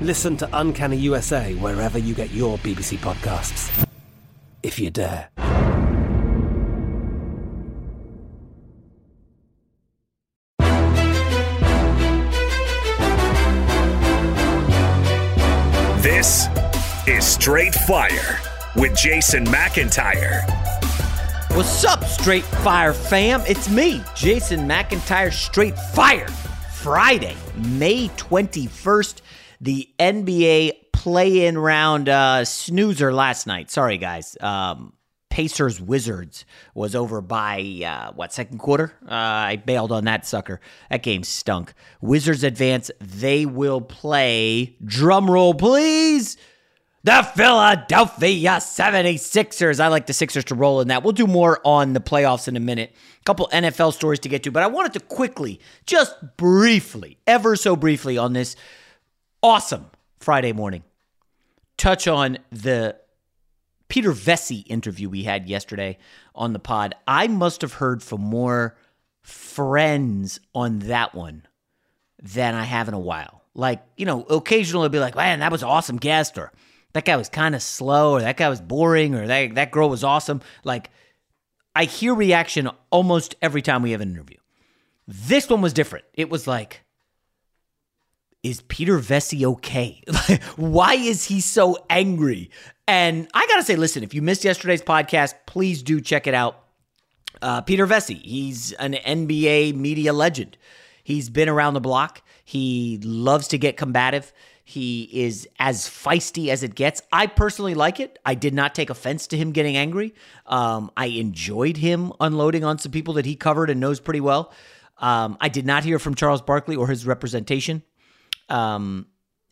Listen to Uncanny USA wherever you get your BBC podcasts. If you dare. This is Straight Fire with Jason McIntyre. What's up, Straight Fire fam? It's me, Jason McIntyre, Straight Fire. Friday, May 21st, the NBA play in round uh, snoozer last night. Sorry, guys. Um, Pacers Wizards was over by uh, what second quarter? Uh, I bailed on that sucker. That game stunk. Wizards advance. They will play. Drum roll, please. The Philadelphia 76ers. I like the Sixers to roll in that. We'll do more on the playoffs in a minute. A couple NFL stories to get to, but I wanted to quickly, just briefly, ever so briefly on this awesome Friday morning, touch on the Peter Vecsey interview we had yesterday on the pod. I must have heard from more friends on that one than I have in a while. Like, you know, occasionally I'll be like, man, that was an awesome guest, or that guy was kind of slow, or that guy was boring, or that, that girl was awesome. Like, I hear reaction almost every time we have an interview. This one was different. It was like, is Peter Vecsey okay? Why is he so angry? And I gotta say, listen, if you missed yesterday's podcast, please do check it out. Uh, Peter Vecsey, he's an NBA media legend. He's been around the block. He loves to get combative. He is as feisty as it gets. I personally like it. I did not take offense to him getting angry. Um, I enjoyed him unloading on some people that he covered and knows pretty well. Um, I did not hear from Charles Barkley or his representation. Um,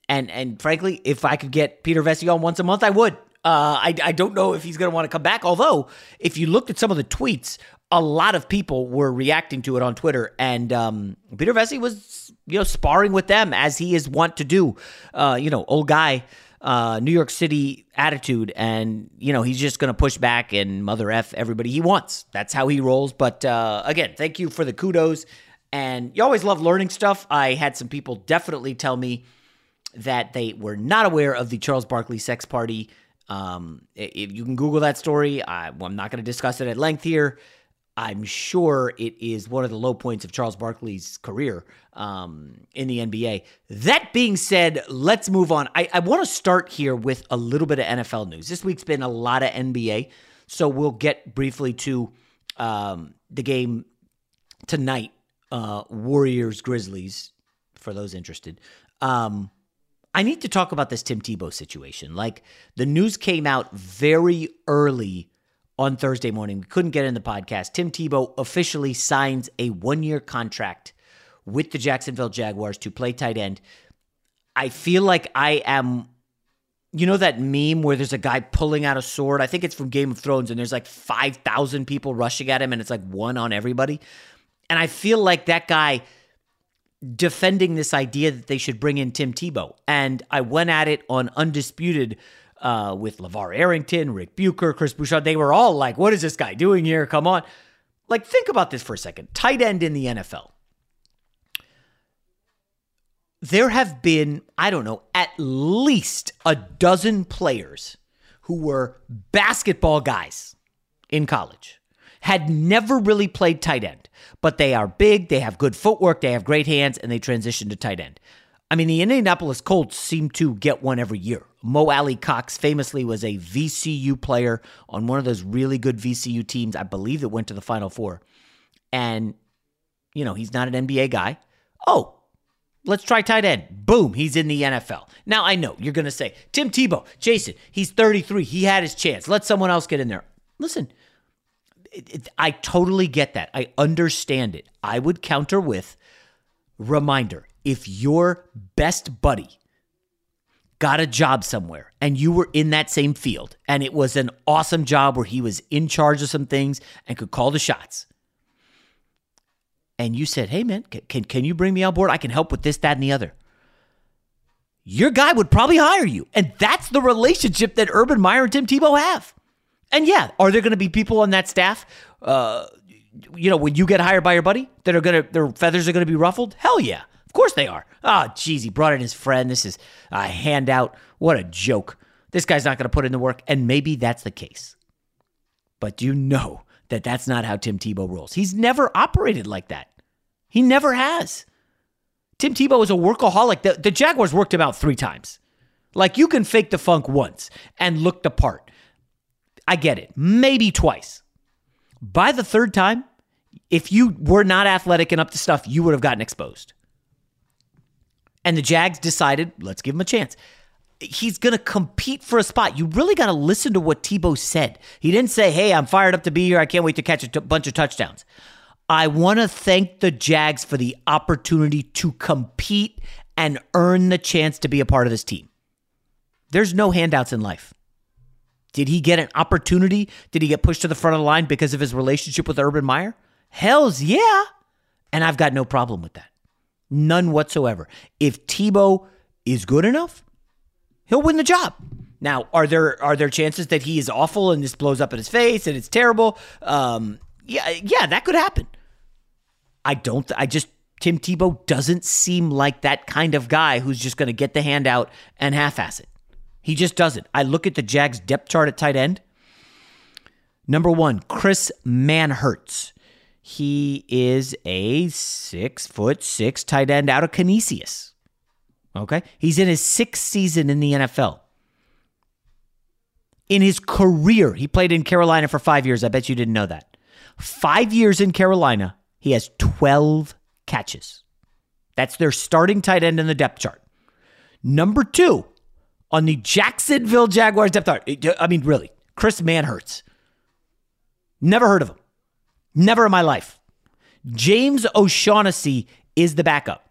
and and frankly, if I could get Peter Vecsey on once a month, I would. Uh, I, I don't know if he's going to want to come back. Although, if you looked at some of the tweets, a lot of people were reacting to it on Twitter, and um, Peter Vecsey was you know sparring with them as he is wont to do. Uh, you know, old guy, uh, New York City attitude, and you know he's just going to push back and mother f everybody he wants. That's how he rolls. But uh, again, thank you for the kudos. And you always love learning stuff. I had some people definitely tell me that they were not aware of the Charles Barkley sex party. Um, if you can Google that story, I, am not going to discuss it at length here. I'm sure it is one of the low points of Charles Barkley's career um, in the NBA. That being said, let's move on. I, I want to start here with a little bit of NFL news. This week's been a lot of NBA, so we'll get briefly to um, the game tonight uh, Warriors Grizzlies, for those interested. Um, I need to talk about this Tim Tebow situation. Like the news came out very early on Thursday morning. We couldn't get in the podcast. Tim Tebow officially signs a one year contract with the Jacksonville Jaguars to play tight end. I feel like I am. You know that meme where there's a guy pulling out a sword? I think it's from Game of Thrones, and there's like 5,000 people rushing at him, and it's like one on everybody. And I feel like that guy defending this idea that they should bring in Tim Tebow. And I went at it on Undisputed uh, with LaVar Arrington, Rick Bucher, Chris Broussard. They were all like, what is this guy doing here? Come on. Like, think about this for a second. Tight end in the NFL. There have been, I don't know, at least a dozen players who were basketball guys in college, had never really played tight end, but they are big, they have good footwork, they have great hands, and they transition to tight end. I mean, the Indianapolis Colts seem to get one every year. Mo Alie-Cox famously was a VCU player on one of those really good VCU teams, I believe that went to the Final Four. And, you know, he's not an NBA guy. Oh, let's try tight end. Boom, he's in the NFL. Now, I know you're going to say, Tim Tebow, Jason, he's 33. He had his chance. Let someone else get in there. Listen, it, I totally get that. I understand it. I would counter with reminder if your best buddy got a job somewhere and you were in that same field and it was an awesome job where he was in charge of some things and could call the shots and you said hey man can, can you bring me on board i can help with this that and the other your guy would probably hire you and that's the relationship that urban meyer and tim tebow have and yeah are there going to be people on that staff uh, you know when you get hired by your buddy that are going to their feathers are going to be ruffled hell yeah of course they are. Oh, geez, he brought in his friend. This is a handout. What a joke. This guy's not going to put in the work. And maybe that's the case. But you know that that's not how Tim Tebow rolls. He's never operated like that. He never has. Tim Tebow is a workaholic. The, the Jaguars worked him out three times. Like you can fake the funk once and look the part. I get it. Maybe twice. By the third time, if you were not athletic and up to stuff, you would have gotten exposed. And the Jags decided, let's give him a chance. He's going to compete for a spot. You really got to listen to what Tebow said. He didn't say, hey, I'm fired up to be here. I can't wait to catch a t- bunch of touchdowns. I want to thank the Jags for the opportunity to compete and earn the chance to be a part of this team. There's no handouts in life. Did he get an opportunity? Did he get pushed to the front of the line because of his relationship with Urban Meyer? Hells yeah. And I've got no problem with that. None whatsoever. If Tebow is good enough, he'll win the job. Now, are there are there chances that he is awful and this blows up in his face and it's terrible? Um, yeah, yeah, that could happen. I don't. I just Tim Tebow doesn't seem like that kind of guy who's just going to get the handout and half-ass it. He just doesn't. I look at the Jags depth chart at tight end. Number one, Chris Manhertz. He is a six foot six tight end out of Canisius. Okay. He's in his sixth season in the NFL. In his career, he played in Carolina for five years. I bet you didn't know that. Five years in Carolina, he has 12 catches. That's their starting tight end in the depth chart. Number two on the Jacksonville Jaguars depth chart. I mean, really, Chris Manhertz. Never heard of him. Never in my life. James O'Shaughnessy is the backup.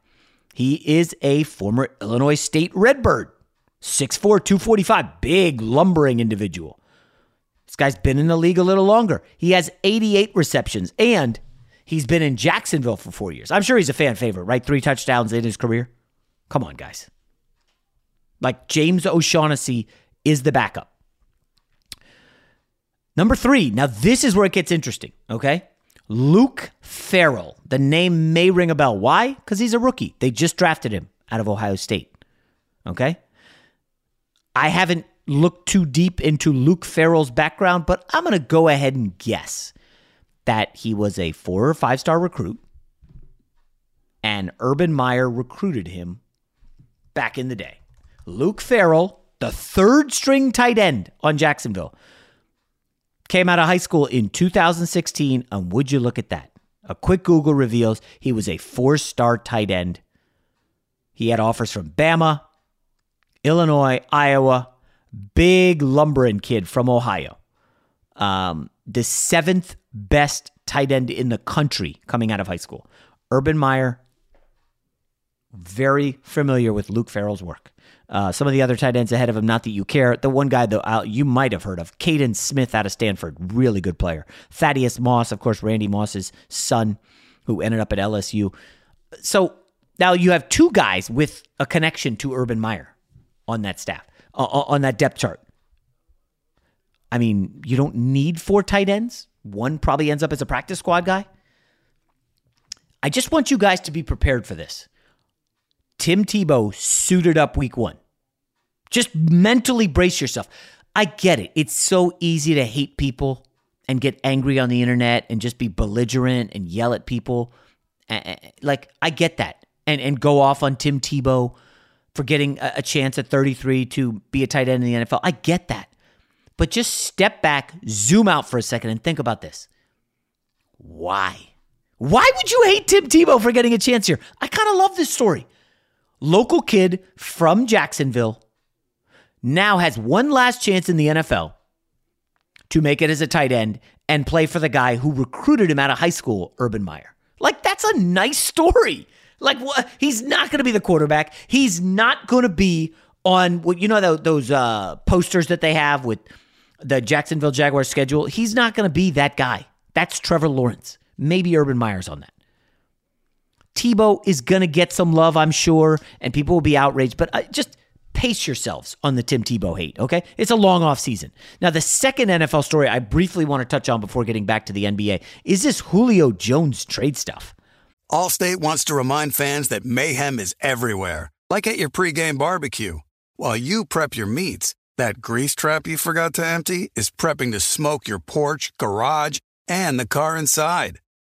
He is a former Illinois State Redbird, 6'4, 245, big lumbering individual. This guy's been in the league a little longer. He has 88 receptions and he's been in Jacksonville for four years. I'm sure he's a fan favorite, right? Three touchdowns in his career. Come on, guys. Like James O'Shaughnessy is the backup. Number three. Now, this is where it gets interesting, okay? Luke Farrell. The name may ring a bell. Why? Because he's a rookie. They just drafted him out of Ohio State. Okay? I haven't looked too deep into Luke Farrell's background, but I'm going to go ahead and guess. that he was a four or five star recruit and Urban Meyer recruited him back in the day. Luke Farrell, the third string tight end on Jacksonville, came out of high school in 2016. And would you look at that? A quick Google reveals he was a four star tight end. He had offers from Bama, Illinois, Iowa, big lumbering kid from Ohio. Um, the seventh best tight end in the country coming out of high school. Urban Meyer, very familiar with Luke Farrell's work. Uh, some of the other tight ends ahead of him, not that you care. The one guy, though, uh, you might have heard of, Kaden Smith out of Stanford, really good player. Thaddeus Moss, of course, Randy Moss's son, who ended up at LSU. So now you have two guys with a connection to Urban Meyer on that staff, uh, on that depth chart. I mean, you don't need four tight ends. One probably ends up as a practice squad guy. I just want you guys to be prepared for this. Tim Tebow suited up week one. Just mentally brace yourself. I get it. It's so easy to hate people and get angry on the internet and just be belligerent and yell at people. Like, I get that. And, and go off on Tim Tebow for getting a, chance at 33 to be a tight end in the NFL. I get that. But just step back, zoom out for a second, and think about this. Why? Why would you hate Tim Tebow for getting a chance here? I kind of love this story local kid from Jacksonville, now has one last chance in the NFL to make it as a tight end and play for the guy who recruited him out of high school, Urban Meyer. Like, that's a nice story. Like, what? He's not going to be the quarterback. He's not going to be on what you know those uh, posters that they have with the Jacksonville Jaguars schedule. He's not going to be that guy. That's Trevor Lawrence. Maybe Urban Meyer's on that. Tebow is going to get some love, I'm sure, and people will be outraged, but uh, just pace yourselves on the Tim Tebow hate, okay? It's a long off season. Now, the second NFL story I briefly want to touch on before getting back to the NBA is this Julio Jones trade stuff. Allstate wants to remind fans that mayhem is everywhere, like at your pregame barbecue. While you prep your meats, that grease trap you forgot to empty is prepping to smoke your porch, garage, and the car inside.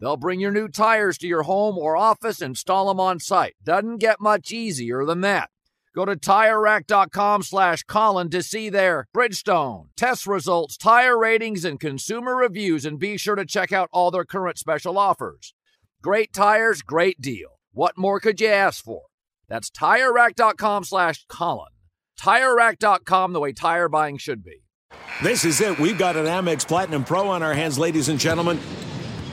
They'll bring your new tires to your home or office, install them on site. Doesn't get much easier than that. Go to TireRack.com slash Colin to see their Bridgestone, test results, tire ratings, and consumer reviews, and be sure to check out all their current special offers. Great tires, great deal. What more could you ask for? That's TireRack.com slash Colin. TireRack.com, the way tire buying should be. This is it. We've got an Amex Platinum Pro on our hands, ladies and gentlemen.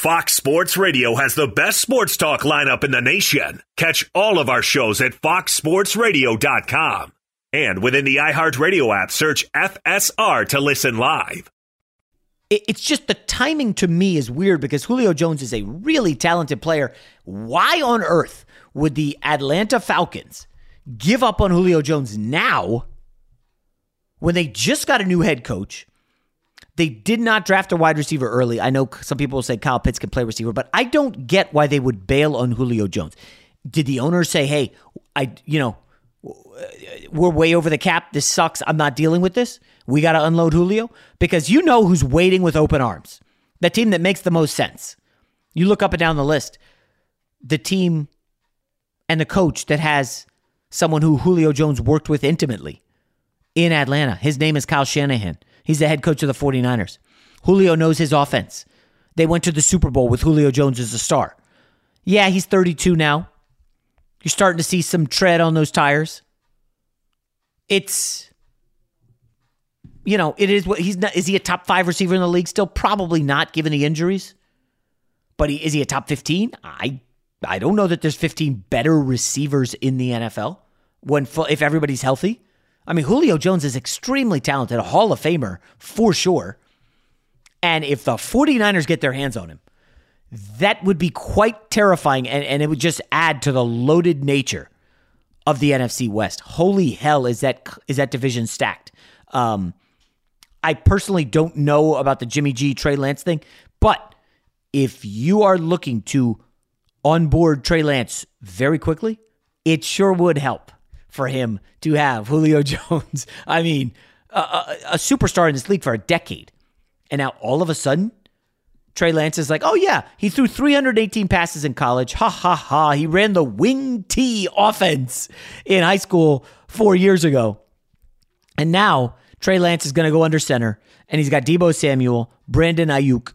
Fox Sports Radio has the best sports talk lineup in the nation. Catch all of our shows at foxsportsradio.com. And within the iHeartRadio app, search FSR to listen live it's just the timing to me is weird because Julio Jones is a really talented player. Why on earth would the Atlanta Falcons give up on Julio Jones now when they just got a new head coach? They did not draft a wide receiver early. I know some people will say Kyle Pitts can play receiver, but I don't get why they would bail on Julio Jones. Did the owner say, "Hey, I, you know, we're way over the cap. This sucks. I'm not dealing with this. We got to unload Julio because you know who's waiting with open arms. The team that makes the most sense. You look up and down the list. The team and the coach that has someone who Julio Jones worked with intimately in Atlanta. His name is Kyle Shanahan. He's the head coach of the 49ers. Julio knows his offense. They went to the Super Bowl with Julio Jones as a star. Yeah, he's 32 now. You're starting to see some tread on those tires. It's you know, it is what he's not is he a top 5 receiver in the league still probably not given the injuries. But he, is he a top 15? I I don't know that there's 15 better receivers in the NFL when if everybody's healthy. I mean, Julio Jones is extremely talented, a Hall of Famer for sure. And if the 49ers get their hands on him, that would be quite terrifying and, and it would just add to the loaded nature of the NFC West. Holy hell, is that is that division stacked? Um, I personally don't know about the Jimmy G Trey Lance thing, but if you are looking to onboard Trey Lance very quickly, it sure would help for him to have Julio Jones. I mean, a, a, a superstar in this league for a decade, and now all of a sudden Trey Lance is like, oh yeah, he threw 318 passes in college. Ha ha ha. He ran the wing T offense in high school four years ago. And now Trey Lance is going to go under center, and he's got Deebo Samuel, Brandon Aiyuk,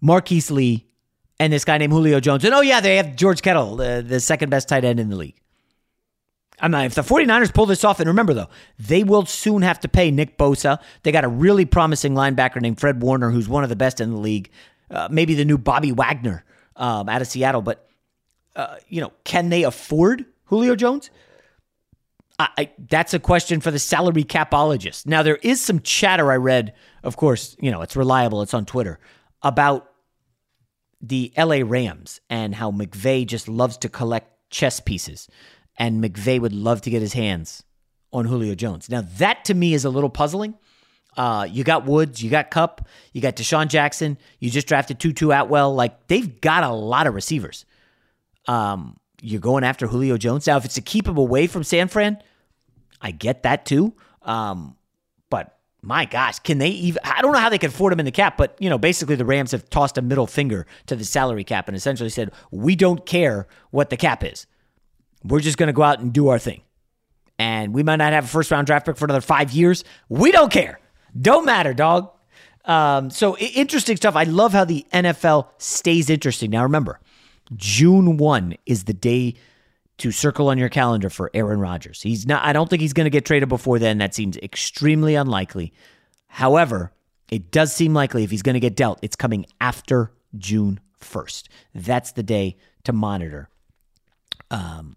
Marquise Lee, and this guy named Julio Jones. And oh yeah, they have George Kittle, the, the second best tight end in the league. I'm not, if the 49ers pull this off, and remember though, they will soon have to pay Nick Bosa. They got a really promising linebacker named Fred Warner, who's one of the best in the league uh, maybe the new Bobby Wagner um, out of Seattle. But uh, you know, can they afford Julio Jones? I, I, that's a question for the salary capologist. Now there is some chatter I read. Of course, you know it's reliable. It's on Twitter about the LA Rams and how McVay just loves to collect chess pieces, and McVay would love to get his hands on Julio Jones. Now that to me is a little puzzling uh, you got Woods, you got Kupp, you got DeSean Jackson, you just drafted Tutu Atwell. Like they've got a lot of receivers. Um, you're going after Julio Jones now. If it's to keep him away from San Fran, I get that too. Um, but my gosh, can they even? I don't know how they can afford him in the cap, but you know, basically the Rams have tossed a middle finger to the salary cap and essentially said, "We don't care what the cap is. We're just going to go out and do our thing." And we might not have a first round draft pick for another five years. We don't care. Don't matter, dog. Um, so interesting stuff. I love how the NFL stays interesting. Now remember, June 1 is the day to circle on your calendar for Aaron Rodgers. He's not I don't think he's going to get traded before then. That seems extremely unlikely. However, it does seem likely if he's going to get dealt, it's coming after June 1st. That's the day to monitor um,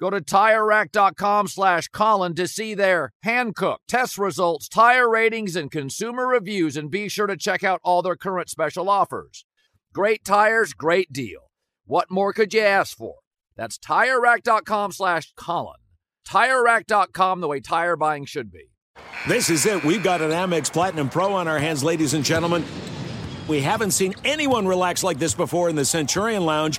Go to TireRack.com slash Colin to see their Hankook test results, tire ratings, and consumer reviews, and be sure to check out all their current special offers. Great tires, great deal. What more could you ask for? That's TireRack.com slash Colin. TireRack.com, the way tire buying should be. This is it. We've got an Amex Platinum Pro on our hands, ladies and gentlemen. We haven't seen anyone relax like this before in the Centurion Lounge.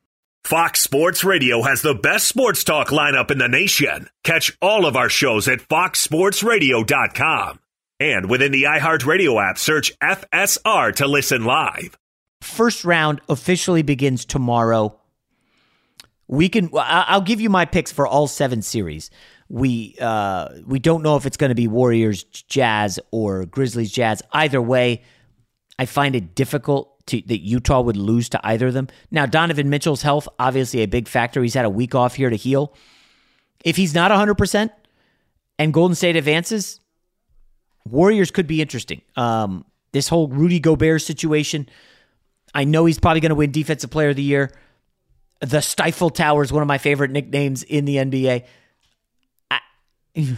Fox Sports Radio has the best sports talk lineup in the nation. Catch all of our shows at foxsportsradio.com. And within the iHeartRadio app, search FSR to listen live. First round officially begins tomorrow. We can. I'll give you my picks for all seven series. We uh, we don't know if it's going to be Warriors Jazz or Grizzlies Jazz. Either way, I find it difficult to, that Utah would lose to either of them. Now, Donovan Mitchell's health, obviously a big factor. He's had a week off here to heal. If he's not 100% and Golden State advances, Warriors could be interesting. Um, this whole Rudy Gobert situation, I know he's probably going to win Defensive Player of the Year. The Stifle Tower is one of my favorite nicknames in the NBA. I,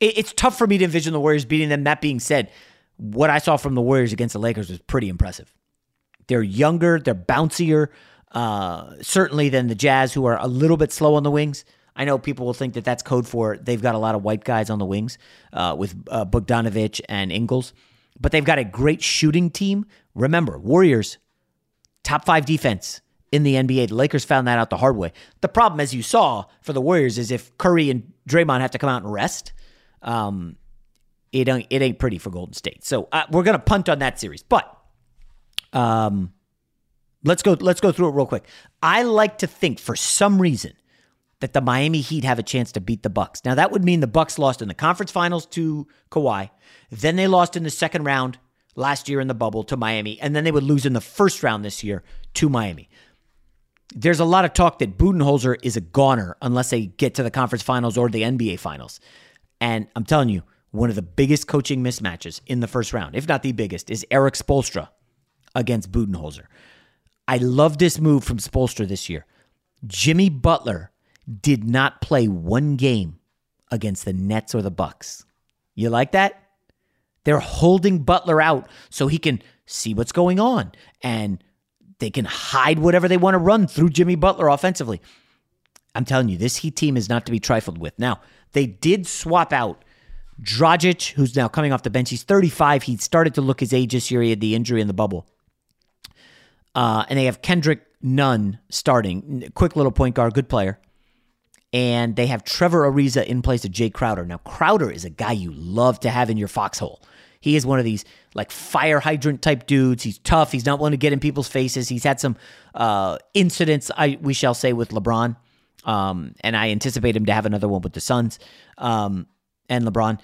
it's tough for me to envision the Warriors beating them. That being said, what I saw from the Warriors against the Lakers was pretty impressive. They're younger, they're bouncier, uh, certainly than the Jazz, who are a little bit slow on the wings. I know people will think that that's code for they've got a lot of white guys on the wings uh, with uh, Bogdanovic and Ingles, but they've got a great shooting team. Remember, Warriors, top five defense in the NBA. The Lakers found that out the hard way. The problem, as you saw for the Warriors, is if Curry and Draymond have to come out and rest, um, it ain't, it ain't pretty for Golden State. So uh, we're gonna punt on that series, but um, let's go let's go through it real quick. I like to think for some reason that the Miami Heat have a chance to beat the Bucks. Now that would mean the Bucks lost in the conference finals to Kawhi, then they lost in the second round last year in the bubble to Miami, and then they would lose in the first round this year to Miami. There's a lot of talk that Budenholzer is a goner unless they get to the conference finals or the NBA finals. And I'm telling you, one of the biggest coaching mismatches in the first round, if not the biggest, is Erik Spoelstra against Budenholzer. I love this move from Spoelstra this year. Jimmy Butler did not play one game against the Nets or the Bucks. You like that? They're holding Butler out so he can see what's going on and they can hide whatever they want to run through Jimmy Butler offensively. I'm telling you, this Heat team is not to be trifled with. Now, they did swap out Dragic, who's now coming off the bench. He's 35. He started to look his age this year. He had the injury in the bubble. Uh, and they have Kendrick Nunn starting. Quick little point guard, good player. And they have Trevor Ariza in place of Jae Crowder. Now, Crowder is a guy you love to have in your foxhole. He is one of these like fire hydrant type dudes. He's tough. He's not willing to get in people's faces. He's had some uh, incidents, I we shall say, with LeBron. Um, and I anticipate him to have another one with the Suns um, and LeBron.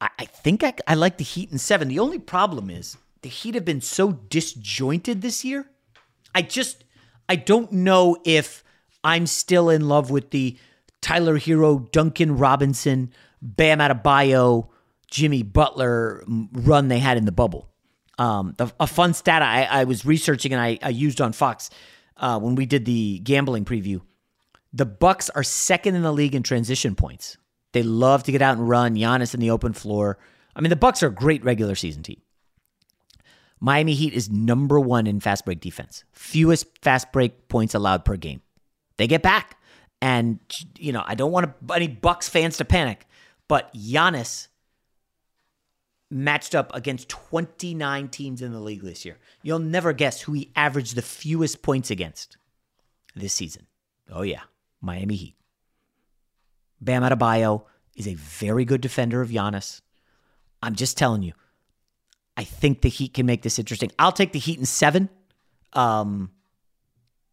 I, I think I, I like the Heat in seven. The only problem is the Heat have been so disjointed this year. I just I don't know if I'm still in love with the Tyler Herro, Duncan Robinson, Bam Adebayo, Jimmy Butler run they had in the bubble. Um, the, a fun stat I, I, was researching and I, I used on Fox uh, when we did the gambling preview. The Bucks are second in the league in transition points. They love to get out and run. Giannis in the open floor. I mean, the Bucks are a great regular season team. Miami Heat is number one in fast break defense. Fewest fast break points allowed per game. They get back. And, you know, I don't want any Bucks fans to panic, but Giannis matched up against 29 teams in the league this year. You'll never guess who he averaged the fewest points against this season. Oh, yeah, Miami Heat. Bam Adebayo is a very good defender of Giannis. I'm just telling you, I think the Heat can make this interesting. I'll take the Heat in seven. Um,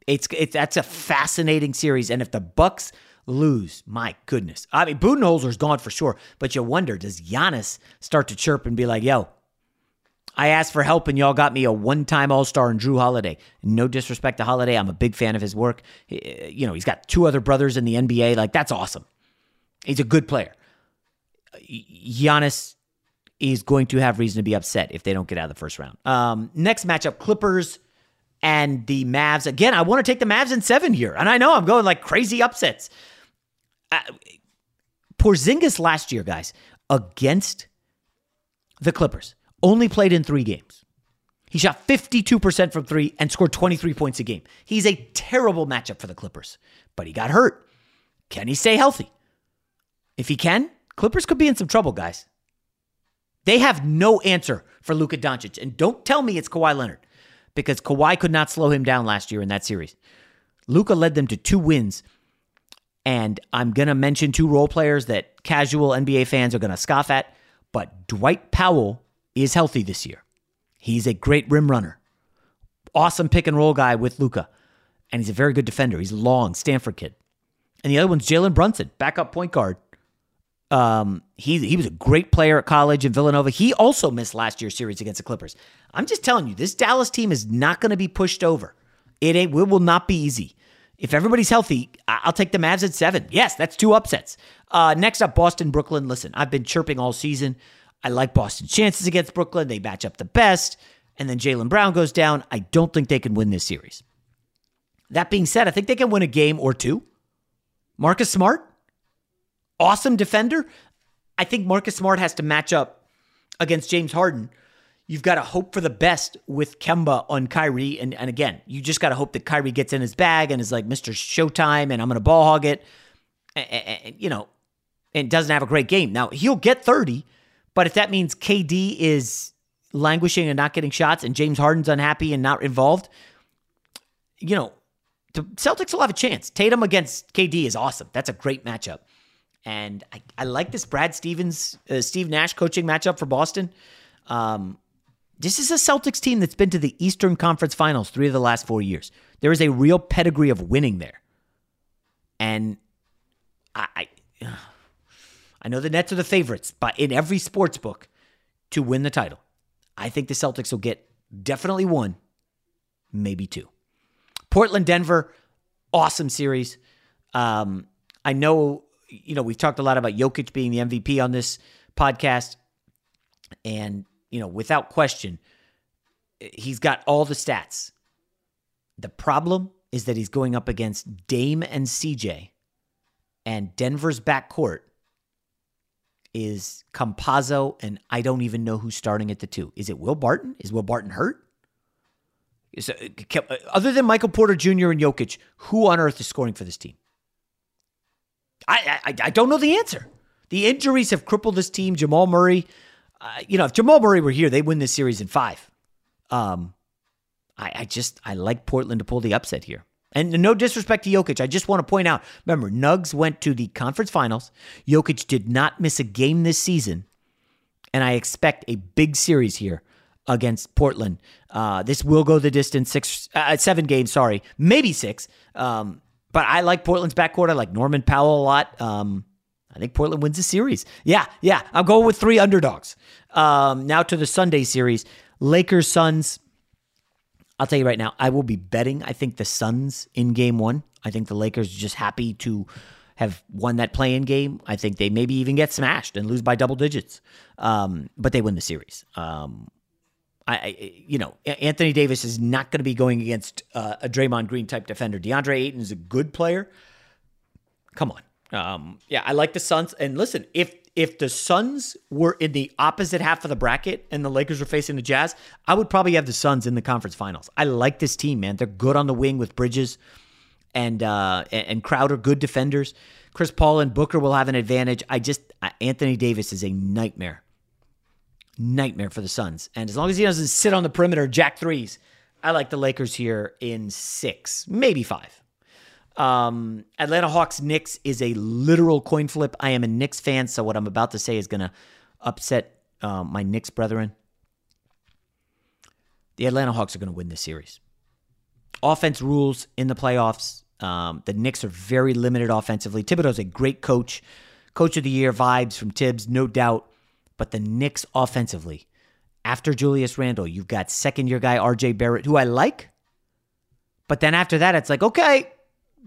it's it's that's a fascinating series, and if the Bucks lose, my goodness, I mean Budenholzer's gone for sure, but you wonder does Giannis start to chirp and be like, "Yo, I asked for help and y'all got me a one-time All-Star and Jrue Holiday." No disrespect to Holiday, I'm a big fan of his work. You know, he's got two other brothers in the NBA, like that's awesome. He's a good player. Giannis is going to have reason to be upset if they don't get out of the first round. Um, next matchup, Clippers and the Mavs. Again, I want to take the Mavs in seven here, and I know I'm going like crazy upsets. Uh, Porzingis last year, guys, against the Clippers, only played in three games. He shot 52% from three and scored 23 points a game. He's a terrible matchup for the Clippers, but he got hurt. Can he stay healthy? If he can, Clippers could be in some trouble, guys. They have no answer for Luka Doncic. And don't tell me it's Kawhi Leonard because Kawhi could not slow him down last year in that series. Luka led them to two wins. And I'm going to mention two role players that casual NBA fans are going to scoff at. But Dwight Powell is healthy this year. He's a great rim runner, awesome pick and roll guy with Luka. And he's a very good defender. He's long, Stanford kid. And the other one's Jalen Brunson, backup point guard um, he he was a great player at college in Villanova. He also missed last year's series against the Clippers. I'm just telling you, this Dallas team is not going to be pushed over. It ain't. It will not be easy. If everybody's healthy, I'll take the Mavs at seven. Yes, that's two upsets. Uh, next up, Boston, Brooklyn. Listen, I've been chirping all season. I like Boston's chances against Brooklyn. They match up the best. And then Jaylen Brown goes down. I don't think they can win this series. That being said, I think they can win a game or two. Marcus Smart, awesome defender. I think Marcus Smart has to match up against James Harden. You've got to hope for the best with Kemba on Kyrie. And, and again, you just got to hope that Kyrie gets in his bag and is like Mr. Showtime and I'm going to ball hog it. And, and, you know, and doesn't have a great game. Now, he'll get 30, but if that means KD is languishing and not getting shots and James Harden's unhappy and not involved, you know, the Celtics will have a chance. Tatum against KD is awesome. That's a great matchup. And I, I like this Brad Stevens, uh, Steve Nash coaching matchup for Boston. Um, this is a Celtics team that's been to the Eastern Conference Finals three of the last four years. There is a real pedigree of winning there. And I, I, I know the Nets are the favorites, but in every sports book to win the title, I think the Celtics will get definitely one, maybe two. Portland, Denver, awesome series. Um, I know you know, we've talked a lot about Jokic being the MVP on this podcast. And, you know, without question, he's got all the stats. The problem is that he's going up against Dame and CJ, and Denver's backcourt is Campazzo, and I don't even know who's starting at the two. Is it Will Barton? Is Will Barton hurt? Is it, uh, uh, other than Michael Porter Jr. and Jokic, who on earth is scoring for this team? I, I, I don't know the answer. The injuries have crippled this team. Jamal Murray, uh, you know, if Jamal Murray were here, they win this series in five. Um, I, I just I like Portland to pull the upset here. And no disrespect to Jokic, I just want to point out. Remember, Nugs went to the conference finals. Jokic did not miss a game this season, and I expect a big series here against Portland. Uh, this will go the distance, six, uh, seven games. Sorry, maybe six. Um, but I like Portland's backcourt. I like Norman Powell a lot. Um, I think Portland wins the series. Yeah, yeah. I'm going with three underdogs. Um, now to the Sunday series Lakers Suns. I'll tell you right now, I will be betting. I think the Suns in game one. I think the Lakers are just happy to have won that play in game. I think they maybe even get smashed and lose by double digits. Um, but they win the series. Um, I, you know, Anthony Davis is not going to be going against uh, a Draymond Green type defender. DeAndre Ayton is a good player. Come on. Um, yeah, I like the Suns. And listen, if if the Suns were in the opposite half of the bracket and the Lakers were facing the Jazz, I would probably have the Suns in the conference finals. I like this team, man. They're good on the wing with Bridges and uh, and Crowder, good defenders. Chris Paul and Booker will have an advantage. I just Anthony Davis is a nightmare, nightmare for the Suns. And as long as he doesn't sit on the perimeter, jack threes, I like the Lakers here in six, maybe five. Um, Atlanta Hawks Knicks is a literal coin flip. I am a Knicks fan, so what I'm about to say is going to upset uh, my Knicks brethren. The Atlanta Hawks are going to win this series. Offense rules in the playoffs. Um, the Knicks are very limited offensively. Thibodeau's a great coach. Coach of the year vibes from Thibs, no doubt. But the Knicks offensively, after Julius Randle, you've got second year guy RJ Barrett, who I like. But then after that, it's like, okay,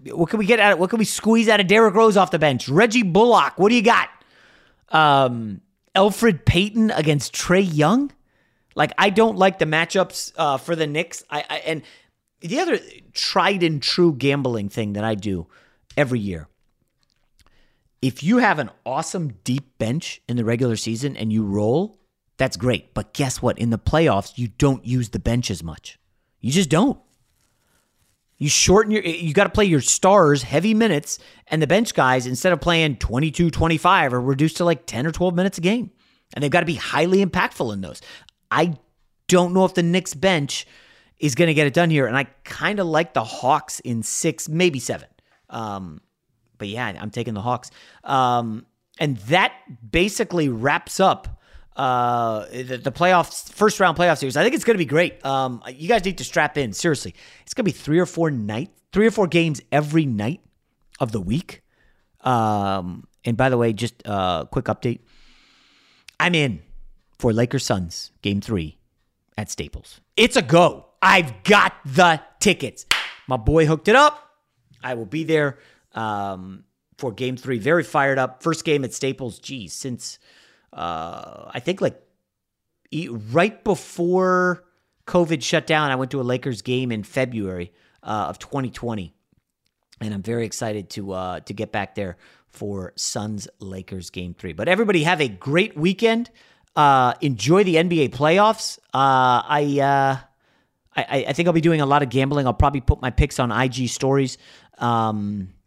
what can we get out? of What can we squeeze out of Derrick Rose off the bench? Reggie Bullock. What do you got? Um, Elfrid Payton against Trae Young. Like I don't like the matchups uh, for the Knicks. I, I and the other tried and true gambling thing that I do every year. If you have an awesome deep bench in the regular season and you roll, that's great. But guess what? In the playoffs, you don't use the bench as much. You just don't. You shorten your you got to play your stars heavy minutes and the bench guys instead of playing 22 25 are reduced to like 10 or 12 minutes a game. And they've got to be highly impactful in those. I don't know if the Knicks bench is going to get it done here and I kind of like the Hawks in 6, maybe 7. Um, but yeah, I'm taking the Hawks. Um, and that basically wraps up uh, the, the playoffs, first round playoff series. I think it's going to be great. Um, you guys need to strap in. Seriously, it's going to be three or four night, three or four games every night of the week. Um, and by the way, just a uh, quick update. I'm in for Lakers Suns game three at Staples. It's a go. I've got the tickets. My boy hooked it up. I will be there um, for game three. Very fired up. First game at Staples, geez, since uh, I think like right before COVID shut down, I went to a Lakers game in February uh, of 2020, and I'm very excited to uh, to get back there for Suns Lakers game three. But everybody have a great weekend. Uh, enjoy the NBA playoffs. Uh, I, uh, I I think I'll be doing a lot of gambling. I'll probably put my picks on IG stories. Um,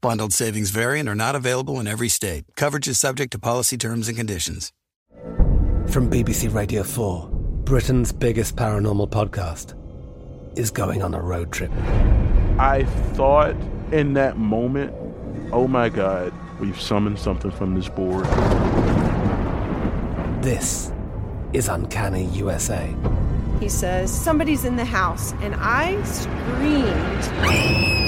Bundled savings variant are not available in every state. Coverage is subject to policy terms and conditions. From BBC Radio 4, Britain's biggest paranormal podcast is going on a road trip. I thought in that moment, oh my God, we've summoned something from this board. This is Uncanny USA. He says, Somebody's in the house, and I screamed.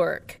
work.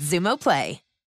Xumo Play.